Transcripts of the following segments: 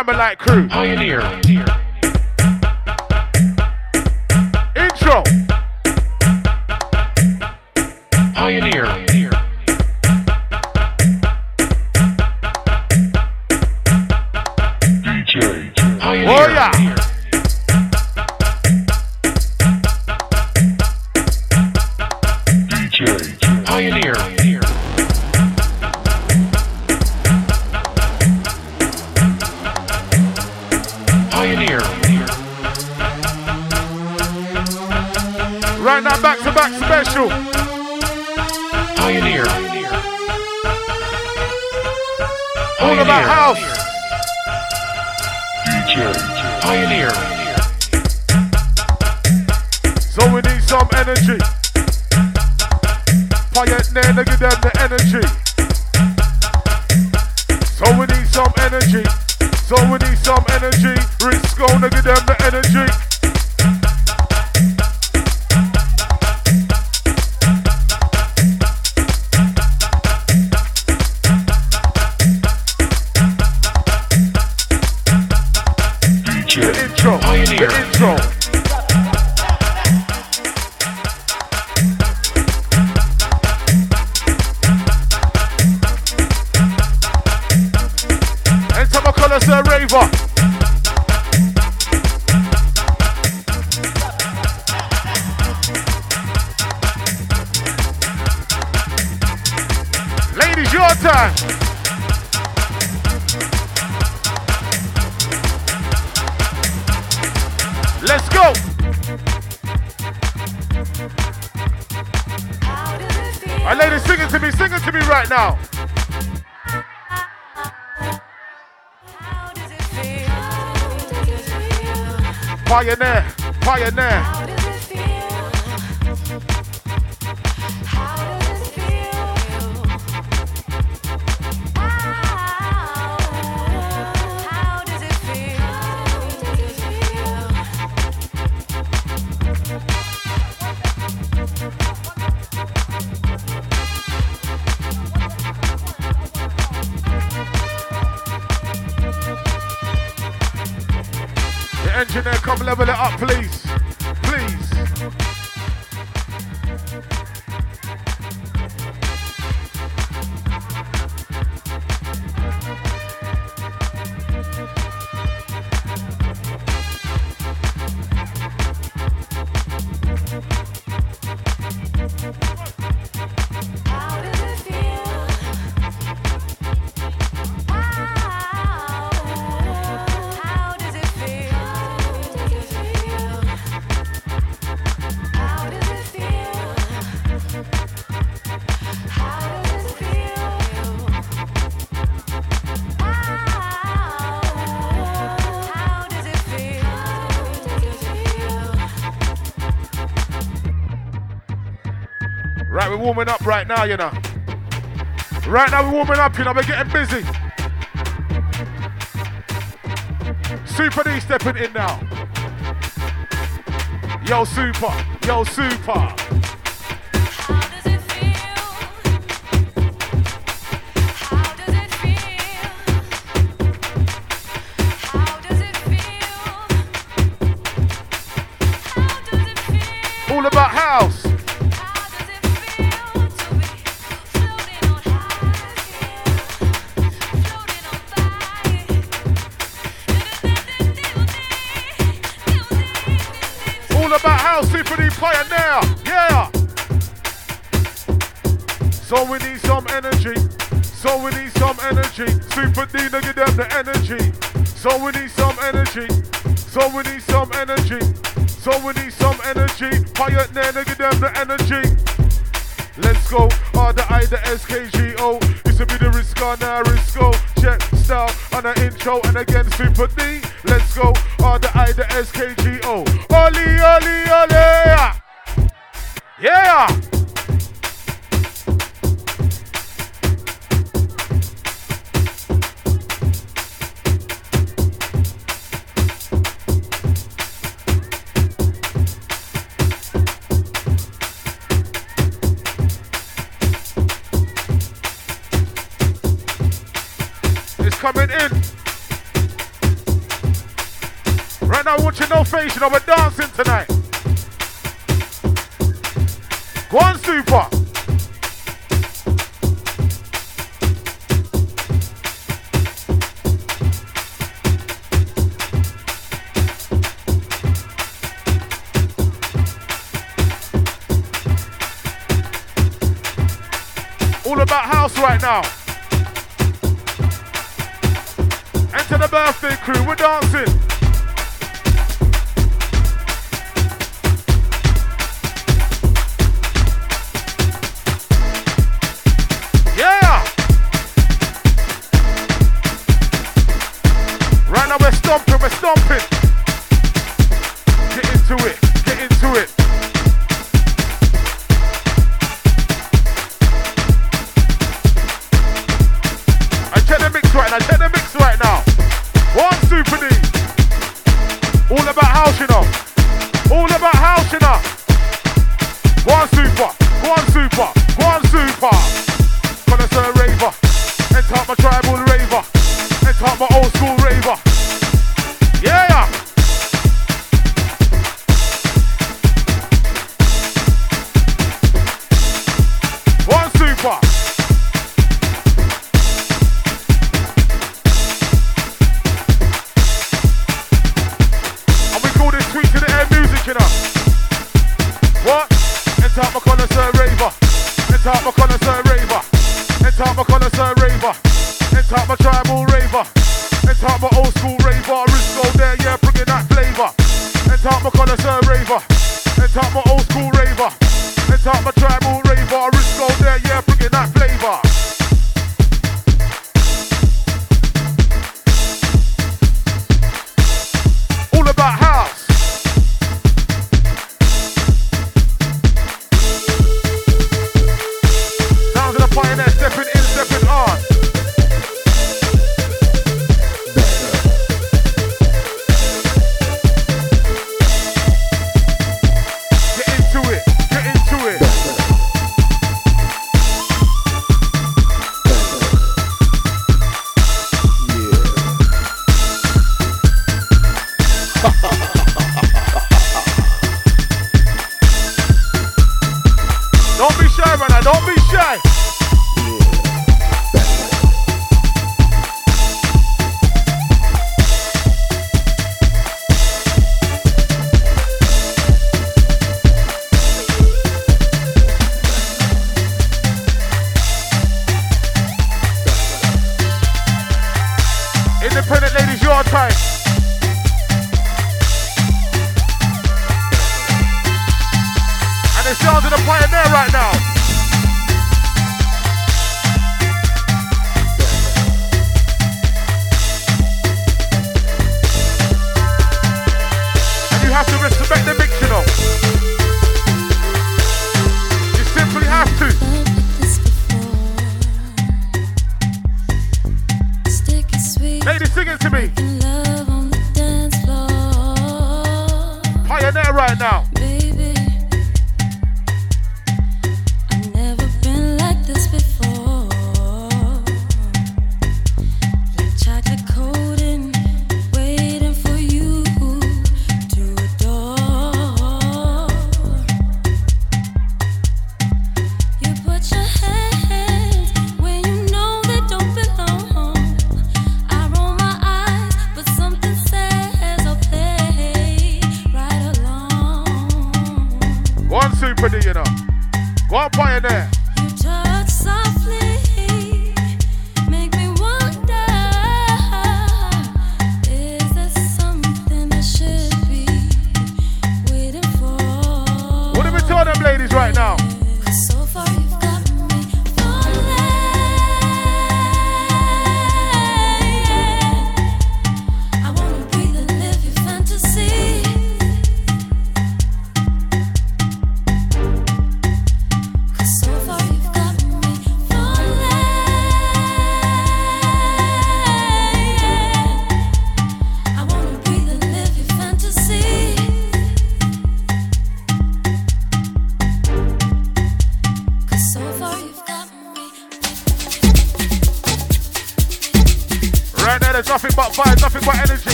Camelite crew. Pioneer. Intro. Let's go. Alright, ladies, sing it to me, sing it to me right now. Pioneer, pioneer. Warming up right now, you know. Right now, we're warming up, you know. We're getting busy. Supa D stepping in now. Yo, Supa. Yo, Supa. All about house. So we need some energy. So we need some energy. So we need some energy. Pioneer, nigga, them the energy. Let's go. R the I, the SKGO. Used to be the Risco, now Risco. Check style on the intro and again Supa stomping, we're stomping. Get into it.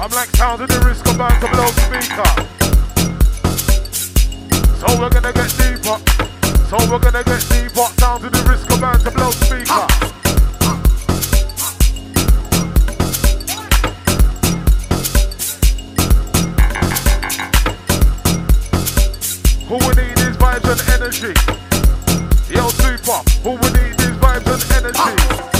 I'm like down to the risk of bang to speaker. So we're gonna get deeper. So we're gonna get deeper. Down to the risk of bang to blow speaker. Who we need is vibes and energy. Yo, supa. Who we need is vibes and energy.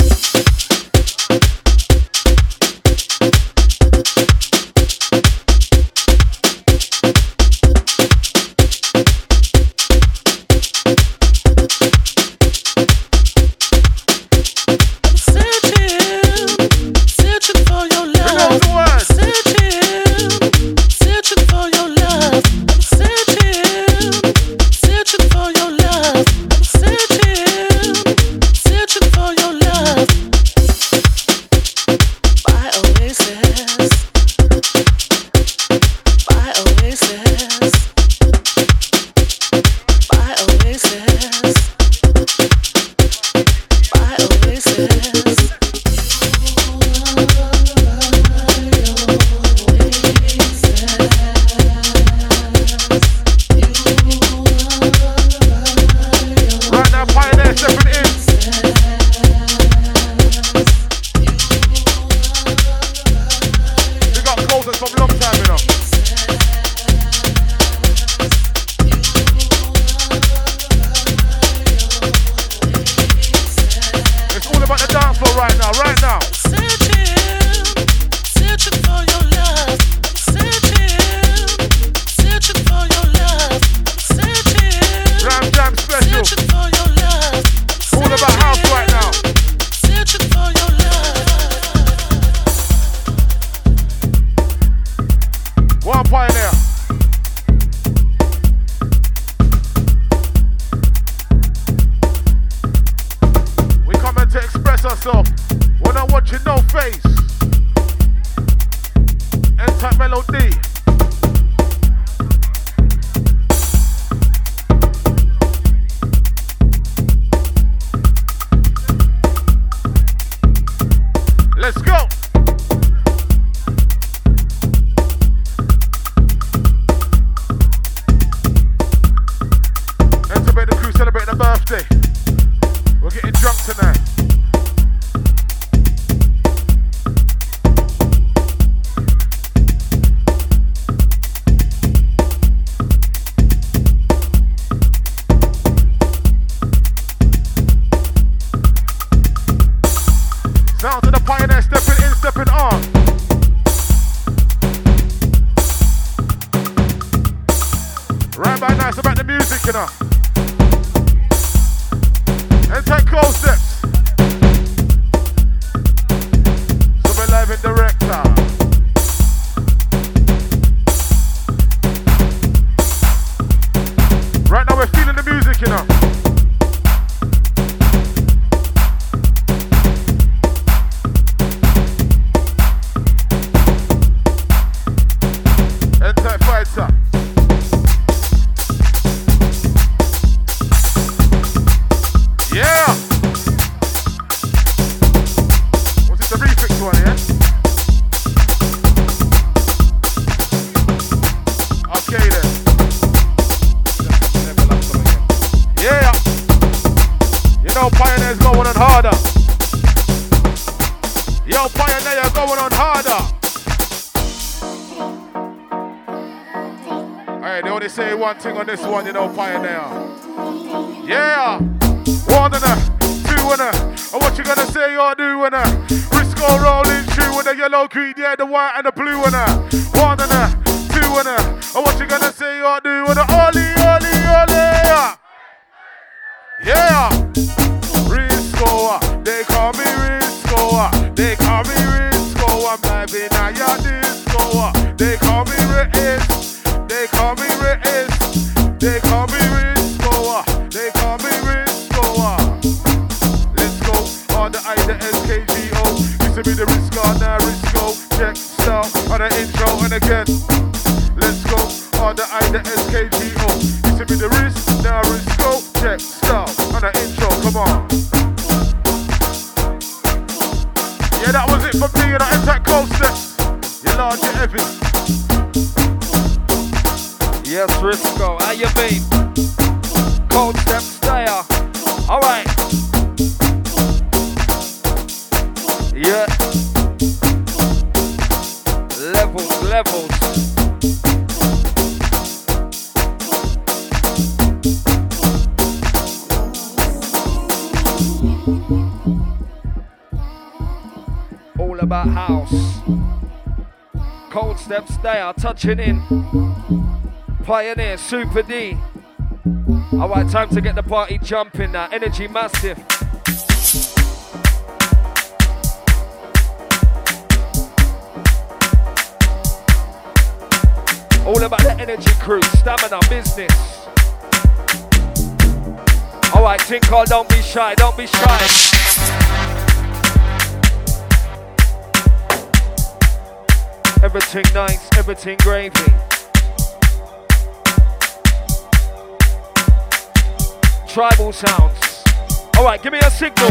Thank you. This one, you know, Pioneer. To be the Risco, now Risco. Check style on the intro and again. Let's go on the I, the SKGO. To be the Risk, now Risco. Check style on the intro. Come on. Yeah, that was it for me and I attack coasters. You large, you heavy. Yes, Risco, how you be? Steps there, touching in. Pioneer, Supa D. Alright, time to get the party jumping now. Energy massive. All about the energy crew, stamina, business. Alright, Tinkle, don't be shy, don't be shy. Everything nice, everything gravy. Tribal sounds. Alright, give me a signal.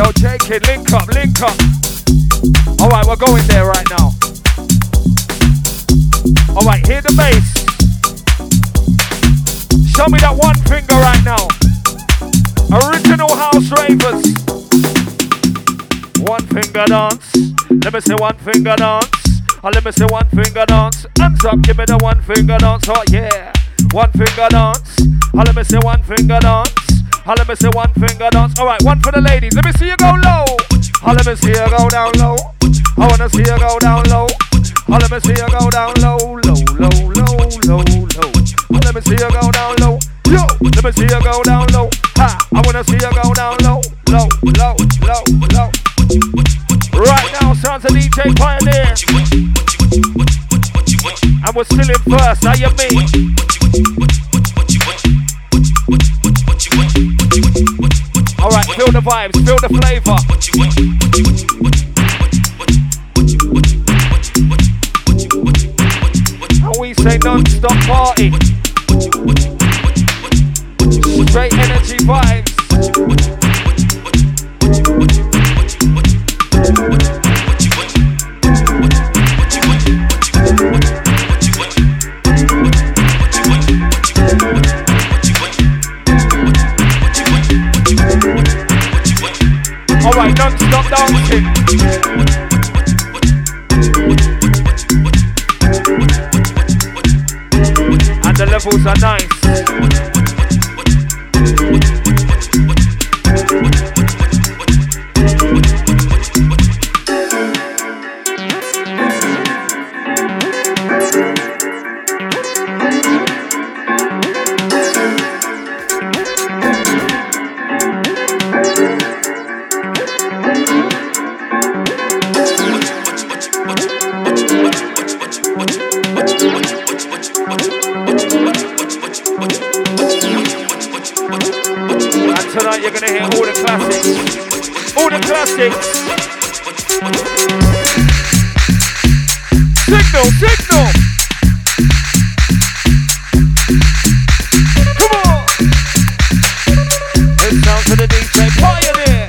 Yo, J-Kid, link up, link up. Alright, we're going there right now. Alright, hear the bass. Show me that one finger right now. Original house ravers. One finger dance. Let me say one finger dance. Uh, let me say one finger dance. Hands up, give me the one finger dance. Oh yeah. One finger dance. Let me say one finger dance. Let me say one finger dance. All right, one for the ladies. Let me see you go low. Let me see you go down low. I wanna see you go down low. Let me see you go down low, low, low, low, low, low. Let me see you go down low. Yo, let me see you go down low. Ha, I wanna see you go down low, low, low, low, low. Right now, sounds of DJ Pioneer. And we're still in first, how you mean? Alright, feel the vibes, feel the flavor. And we say non-stop party. Straight energy vibes. Alright, non-stop dancing. And the levels are nice. Classics. Signal, signal. Come on. It sounds to the DJ Pioneer.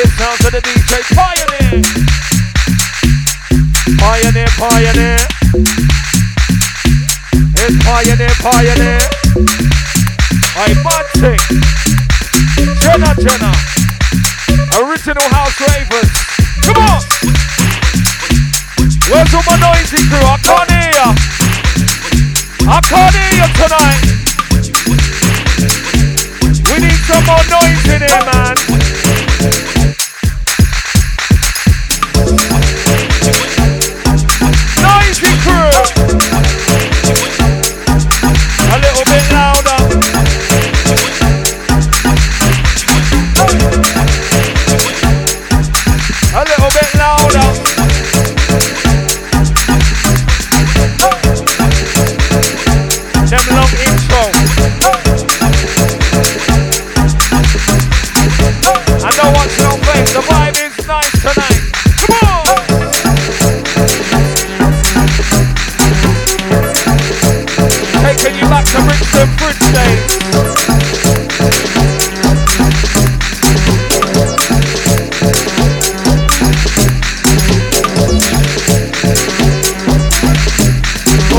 It sounds to the DJ Pioneer. Pioneer, pioneer. It's pioneer, pioneer. Tonight.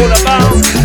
All about.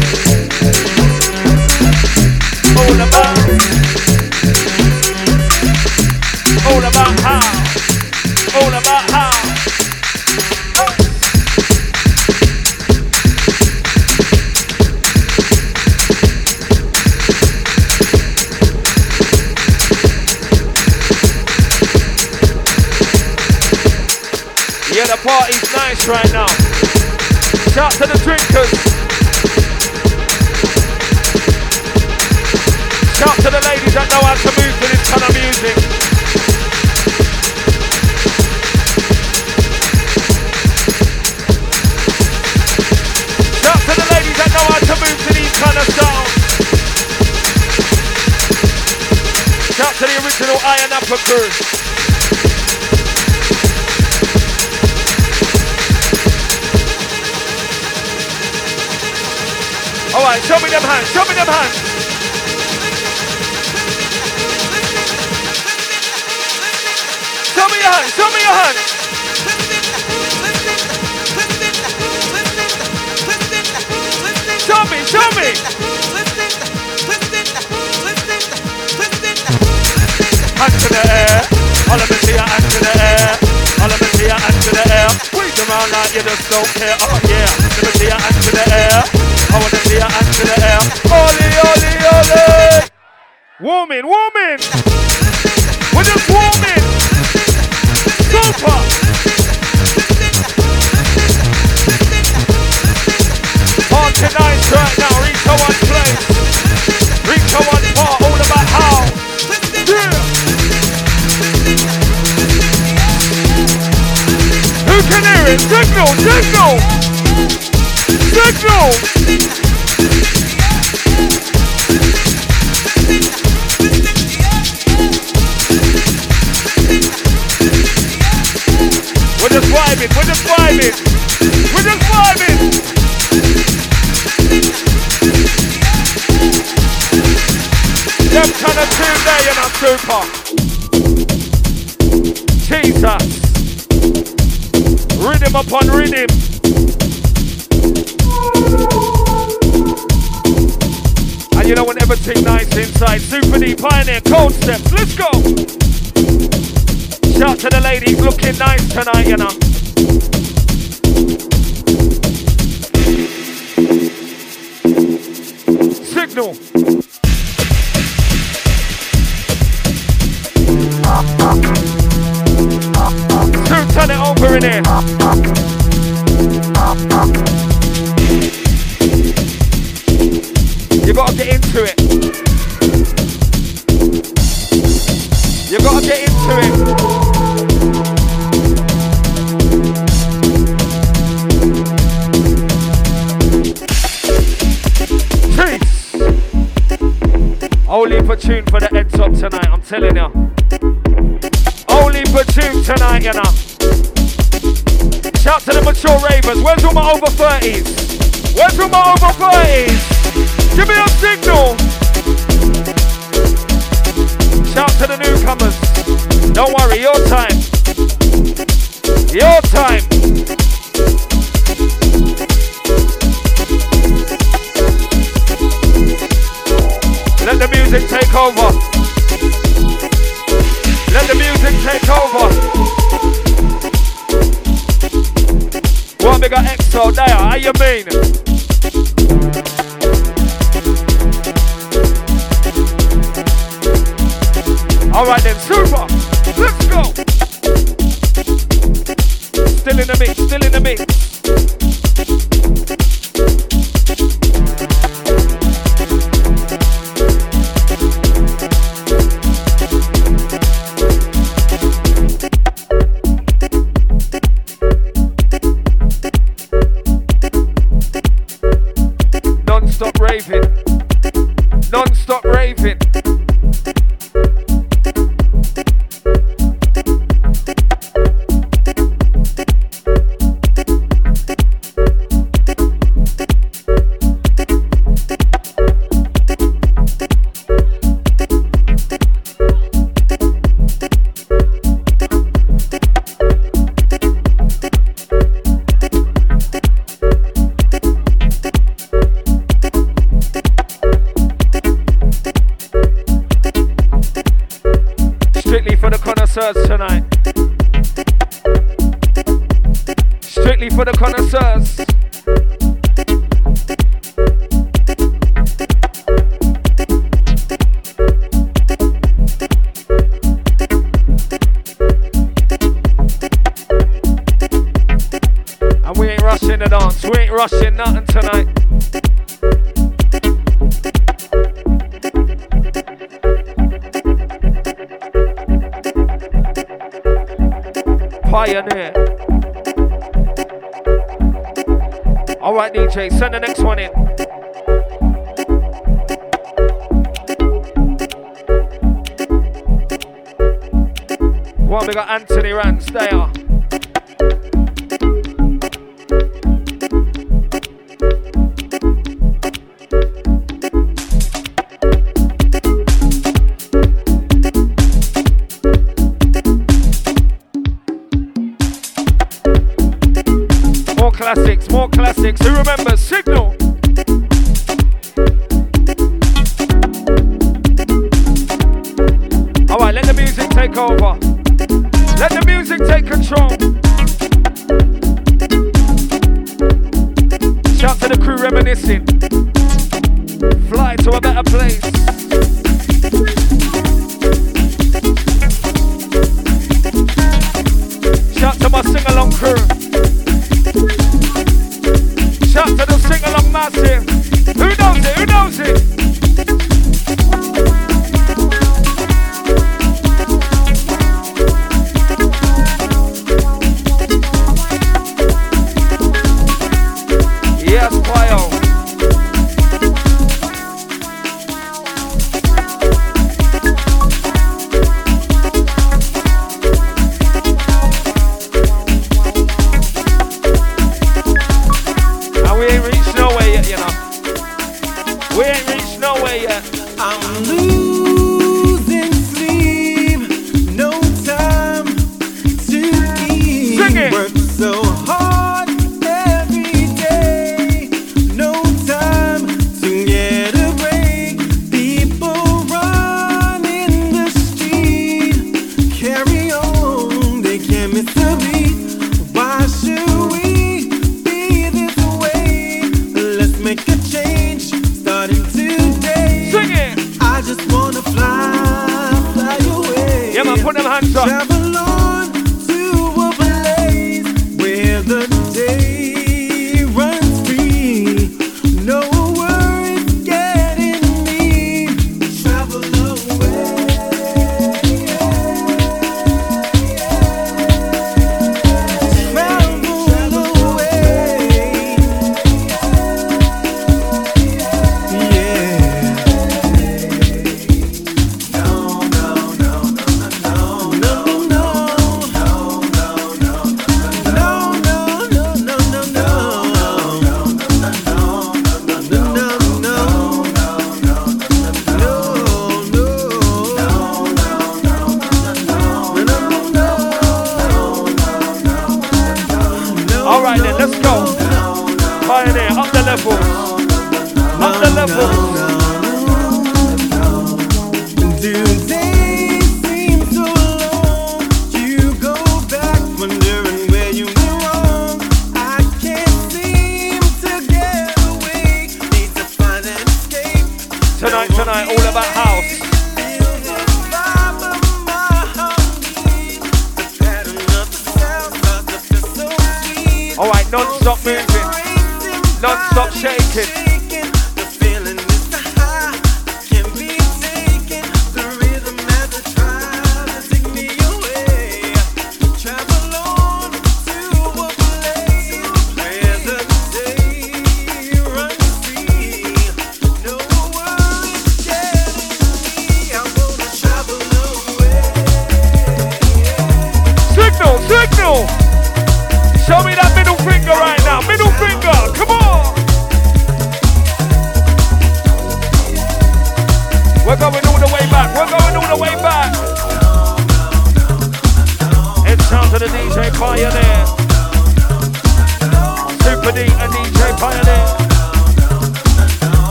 Who can hear it? Signal, signal. Signal. We're just vibing, we're just vibing. We're just vibing. Them kind of tune there, you're super. Jesus. Rhythm upon rhythm. And you know when everything nice inside. Supa D Pioneer, cold steps. Let's go. Shout to the ladies looking nice tonight, you know. Signal. Turn it over in here. You gotta get into it. You gotta get into it. Only for tune for the heads up tonight, I'm telling you. Only for tune tonight, you know. Shout to the mature ravers. Where's all my over 30s? Where's all my over 30s? Give me a signal. Shout to the newcomers. Don't worry, your time. Your time. Let the music take over. Let the music take over. One bigger EXO there, how you mean? Alright then, supa. Let's go. Still in the mix, still in the mix. One, we got Anthony there. More classics, more classics. Who remembers? Signal. Alright, let the music take over. Yeah,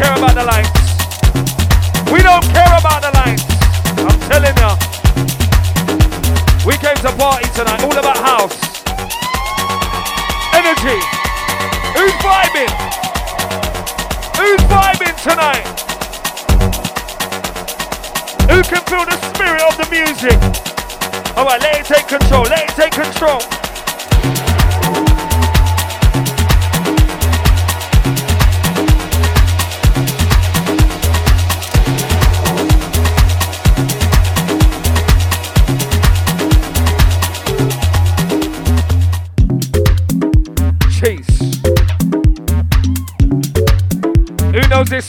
care about the lights. We don't care about the lights. I'm telling you. We came to party tonight, all about house. Energy. Who's vibing? Who's vibing tonight? Who can feel the spirit of the music? Alright, let it take control, let it take control.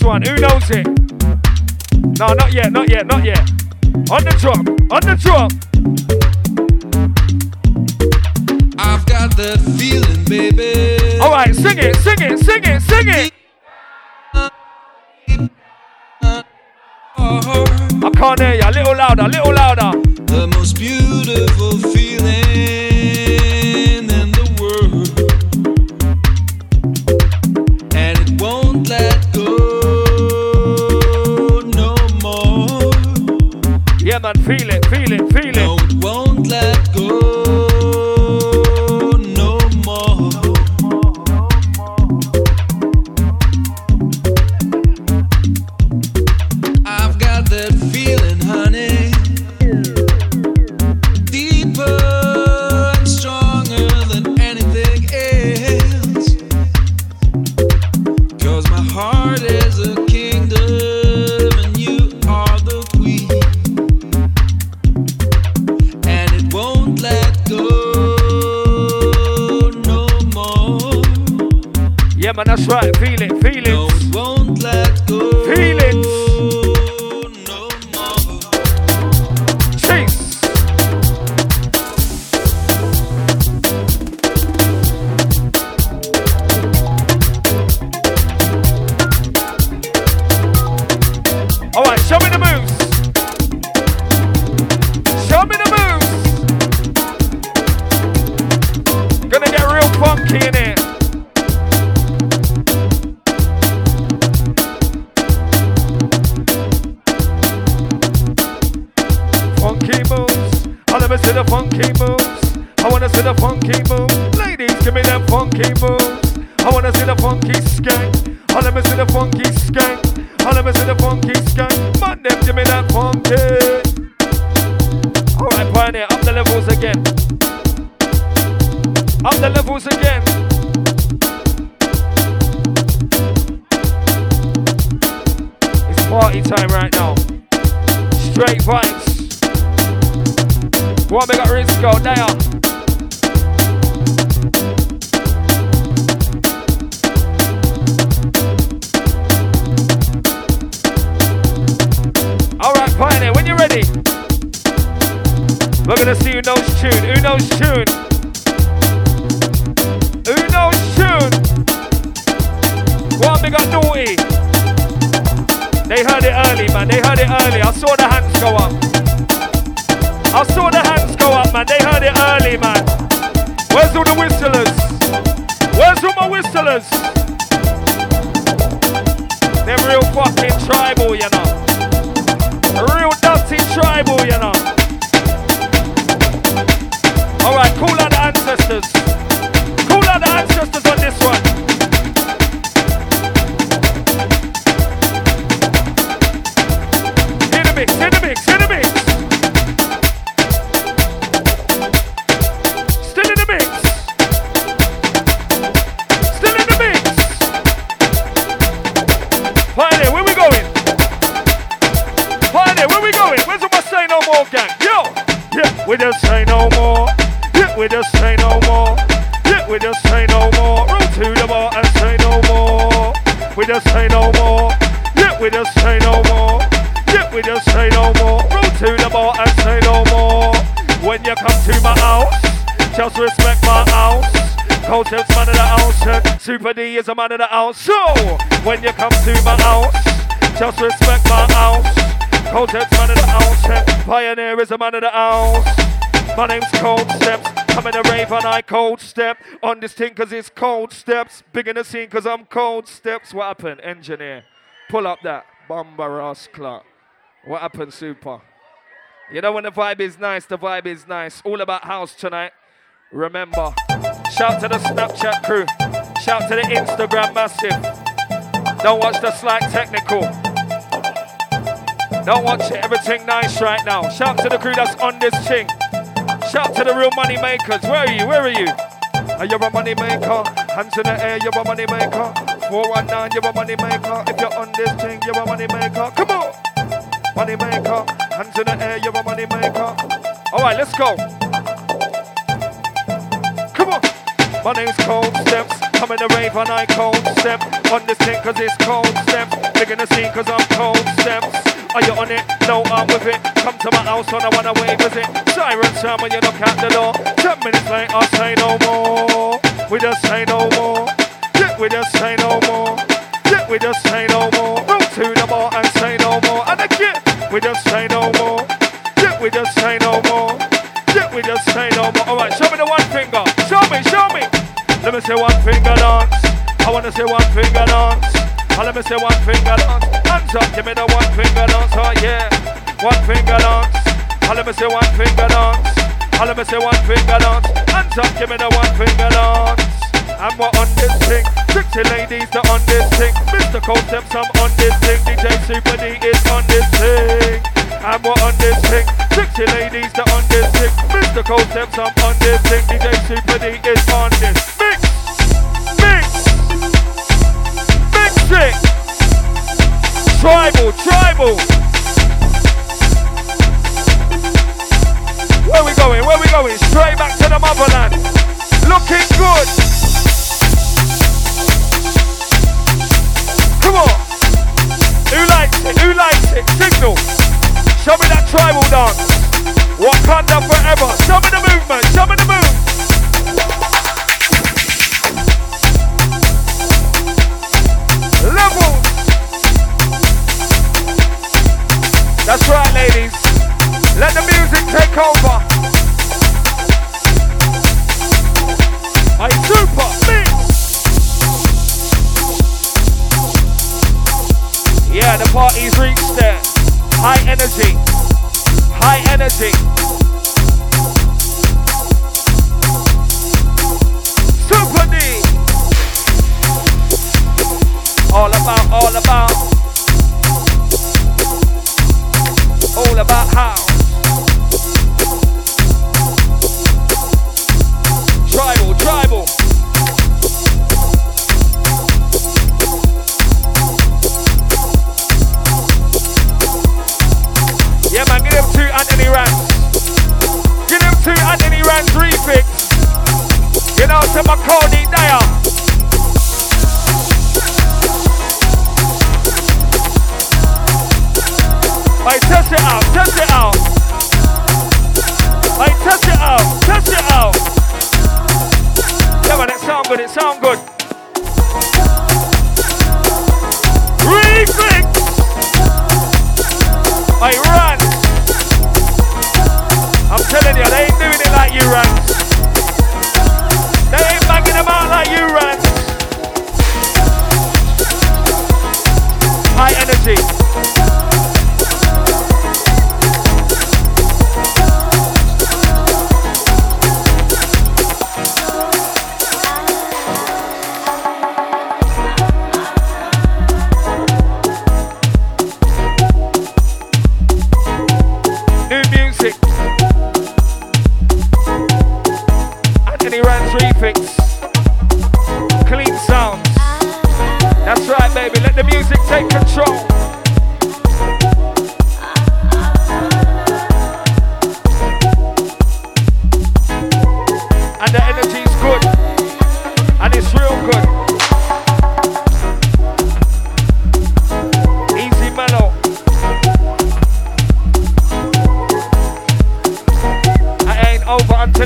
next one. Who knows it? No, not yet, not yet, not yet. On the drop, on the drop. I've got that feeling, baby. All right, sing it, sing it, sing it, sing it. I can't hear you. A little louder, a little louder. The most beautiful feeling. and feel it. That's right. Cold step on this thing cause it's cold steps. Big in the scene cause I'm cold steps. What happened? Engineer. Pull up that. Bomba Ross clock. What happened, Supa? You know when the vibe is nice, the vibe is nice. All about house tonight. Remember, shout to the Snapchat crew. Shout to the Instagram massive. Don't watch the slight technical. Don't watch it, everything nice right now. Shout to the crew that's on this thing. Shout to the real money makers. Where are you? Where are you? Are you a money maker? Hands in the air, you're a money maker. 419, you're a money maker. If you're on this thing, you're a money maker. Come on! Money maker. Hands in the air, you're a money maker. Alright, let's go. My name's Cold Steps. I'm in the rave and I cold step. On this thing cause it's cold steps. Big in the scene cause I'm cold steps. Are you on it? No, I'm with it. Come to my house when I wanna wave visit. Siren sound when you knock out the door. Ten minutes later, I say no more. We just say no more. Yeah, we just say no more. Yeah, we just say no more. Roll to the bar and say no more. And again, we just say no more. Yeah, we just say no more. Yeah, we just say no more. Alright, show me the one finger. See one finger dance. I wanna see one finger dance. Oh, let me see one finger dance. Hands up, give me the one finger dance. Oh yeah, one finger dance. Oh, let me see one finger dance. Oh, let me see one finger dance. Hands up, give me the one finger dance. And we're on this thing. Sexy ladies, they're on this thing. Mr. Concepts, I'm on this thing. DJ Supa D is on this thing. And we're on this thing. Sexy ladies, they're on this thing. Mr. Concepts, I'm on this thing. DJ Supa D is on this. Mix, mix, mix it. Tribal, tribal. Where we going? Where we going? Straight back to the motherland. Looking good. Come on. Who likes it? Who likes it? Signal. Show me that tribal dance. Wakanda forever. Show me the movement. Show me the move. Level. That's right, ladies. Let the music take over. I super Yeah, the party's reached there. High energy. High energy.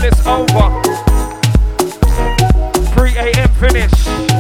It's over. 3 a.m. finish.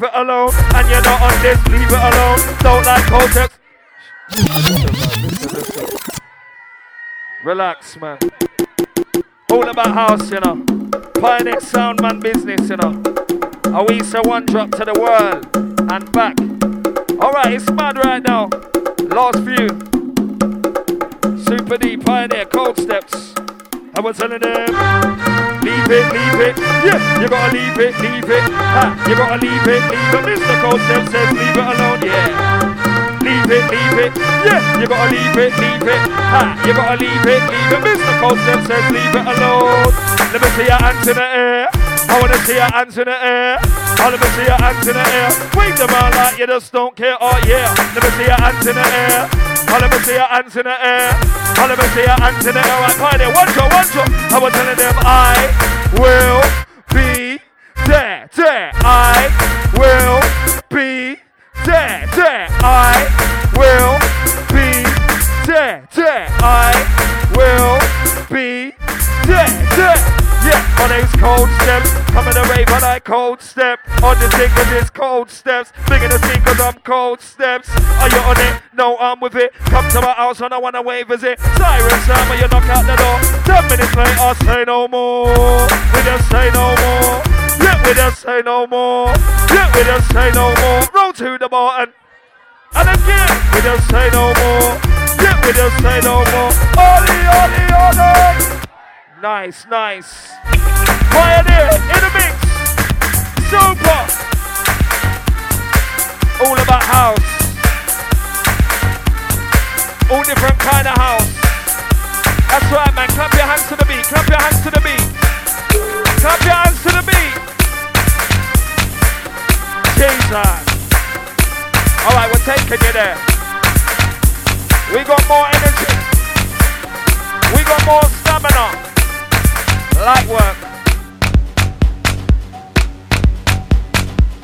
Leave it alone. And you're not on this, leave it alone. Don't like concepts. Relax, man. All about house, you know. Pioneer sound man business, you know. A we say one drop to the world and back. Alright, it's mad right now. Last few. Supa D, Pioneer, Cold Steps. I was telling them, leave it, leave it. Yeah, you gotta leave it, leave it. Ha, you gotta leave it, leave it. Mr. Cold Steps says, leave it alone, yeah. Leave it, leave it. Yeah, you gotta leave it, leave it. Ha, you gotta leave it, leave it. Mr. Cold Steps says, leave it alone. Let me see your hands in the air. I wanna see your hands in the air. Oh, let me see your hands in the air. Wave them out like you just don't care. Oh yeah. Let me see your hands in the air. Oh, let me see your hands in the air. See your hands in the air. Right, pioneer. One shot, one shot. I was telling them I will be there, there. I will be there, there. I will be there, there. I will be there, there. Yeah, my name's Cold Steps. Coming the rave on I cold step. On the thing cause it's cold steps. Bigger the scene cause I'm cold steps. Are you on it? No, I'm with it. Come to my house when I wanna wave visit. Siren sound when you knock out the door. Ten minutes later, say no more. We just say no more. Yeah, we just say no more. Yeah, we just say no more. Roll to the button. And again, we just say no more. Yeah, we just say no more. Ollie, ollie, ollie. Nice, nice. Pioneer in the mix. Supa. All about house. All different kind of house. That's right, man. Clap your hands to the beat. Clap your hands to the beat. Clap your hands to the beat. Jesus. All right, we're taking you there. We got more energy. We got more stamina. Light work.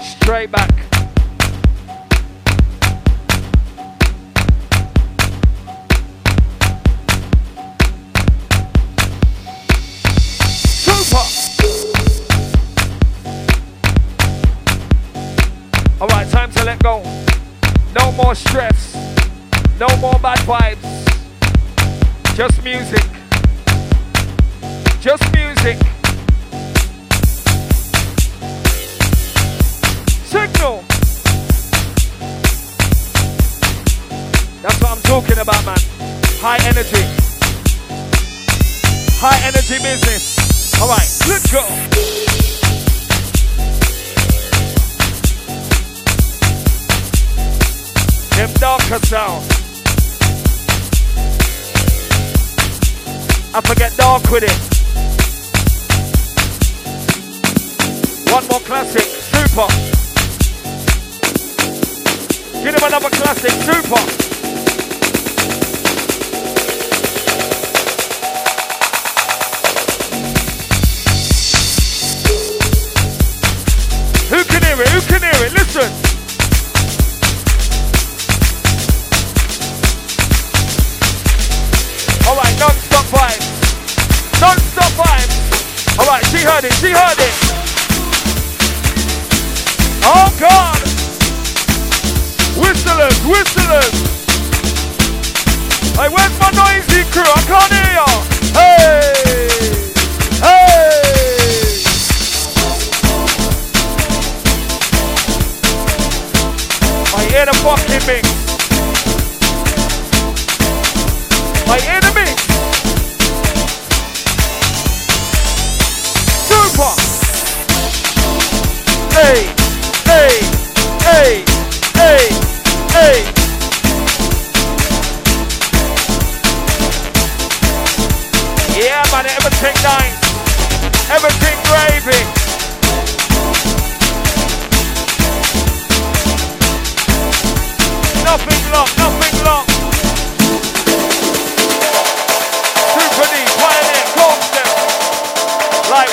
Straight back. Super. All right, time to let go. No more stress. No more bad vibes. Just music. Just music. Signal. That's what I'm talking about, man. High energy. High energy business. All right, let's go. Them darker sound. I forget dark with it. One more classic, supa. Give him another classic, supa.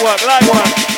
Work, light work.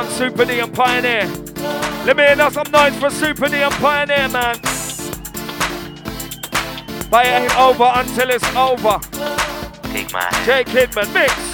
One, Supa D and Pioneer. Let me hear some noise for Supa D and Pioneer, man. But it ain't over until it's over. Take my hand, Jay Kidman, mix.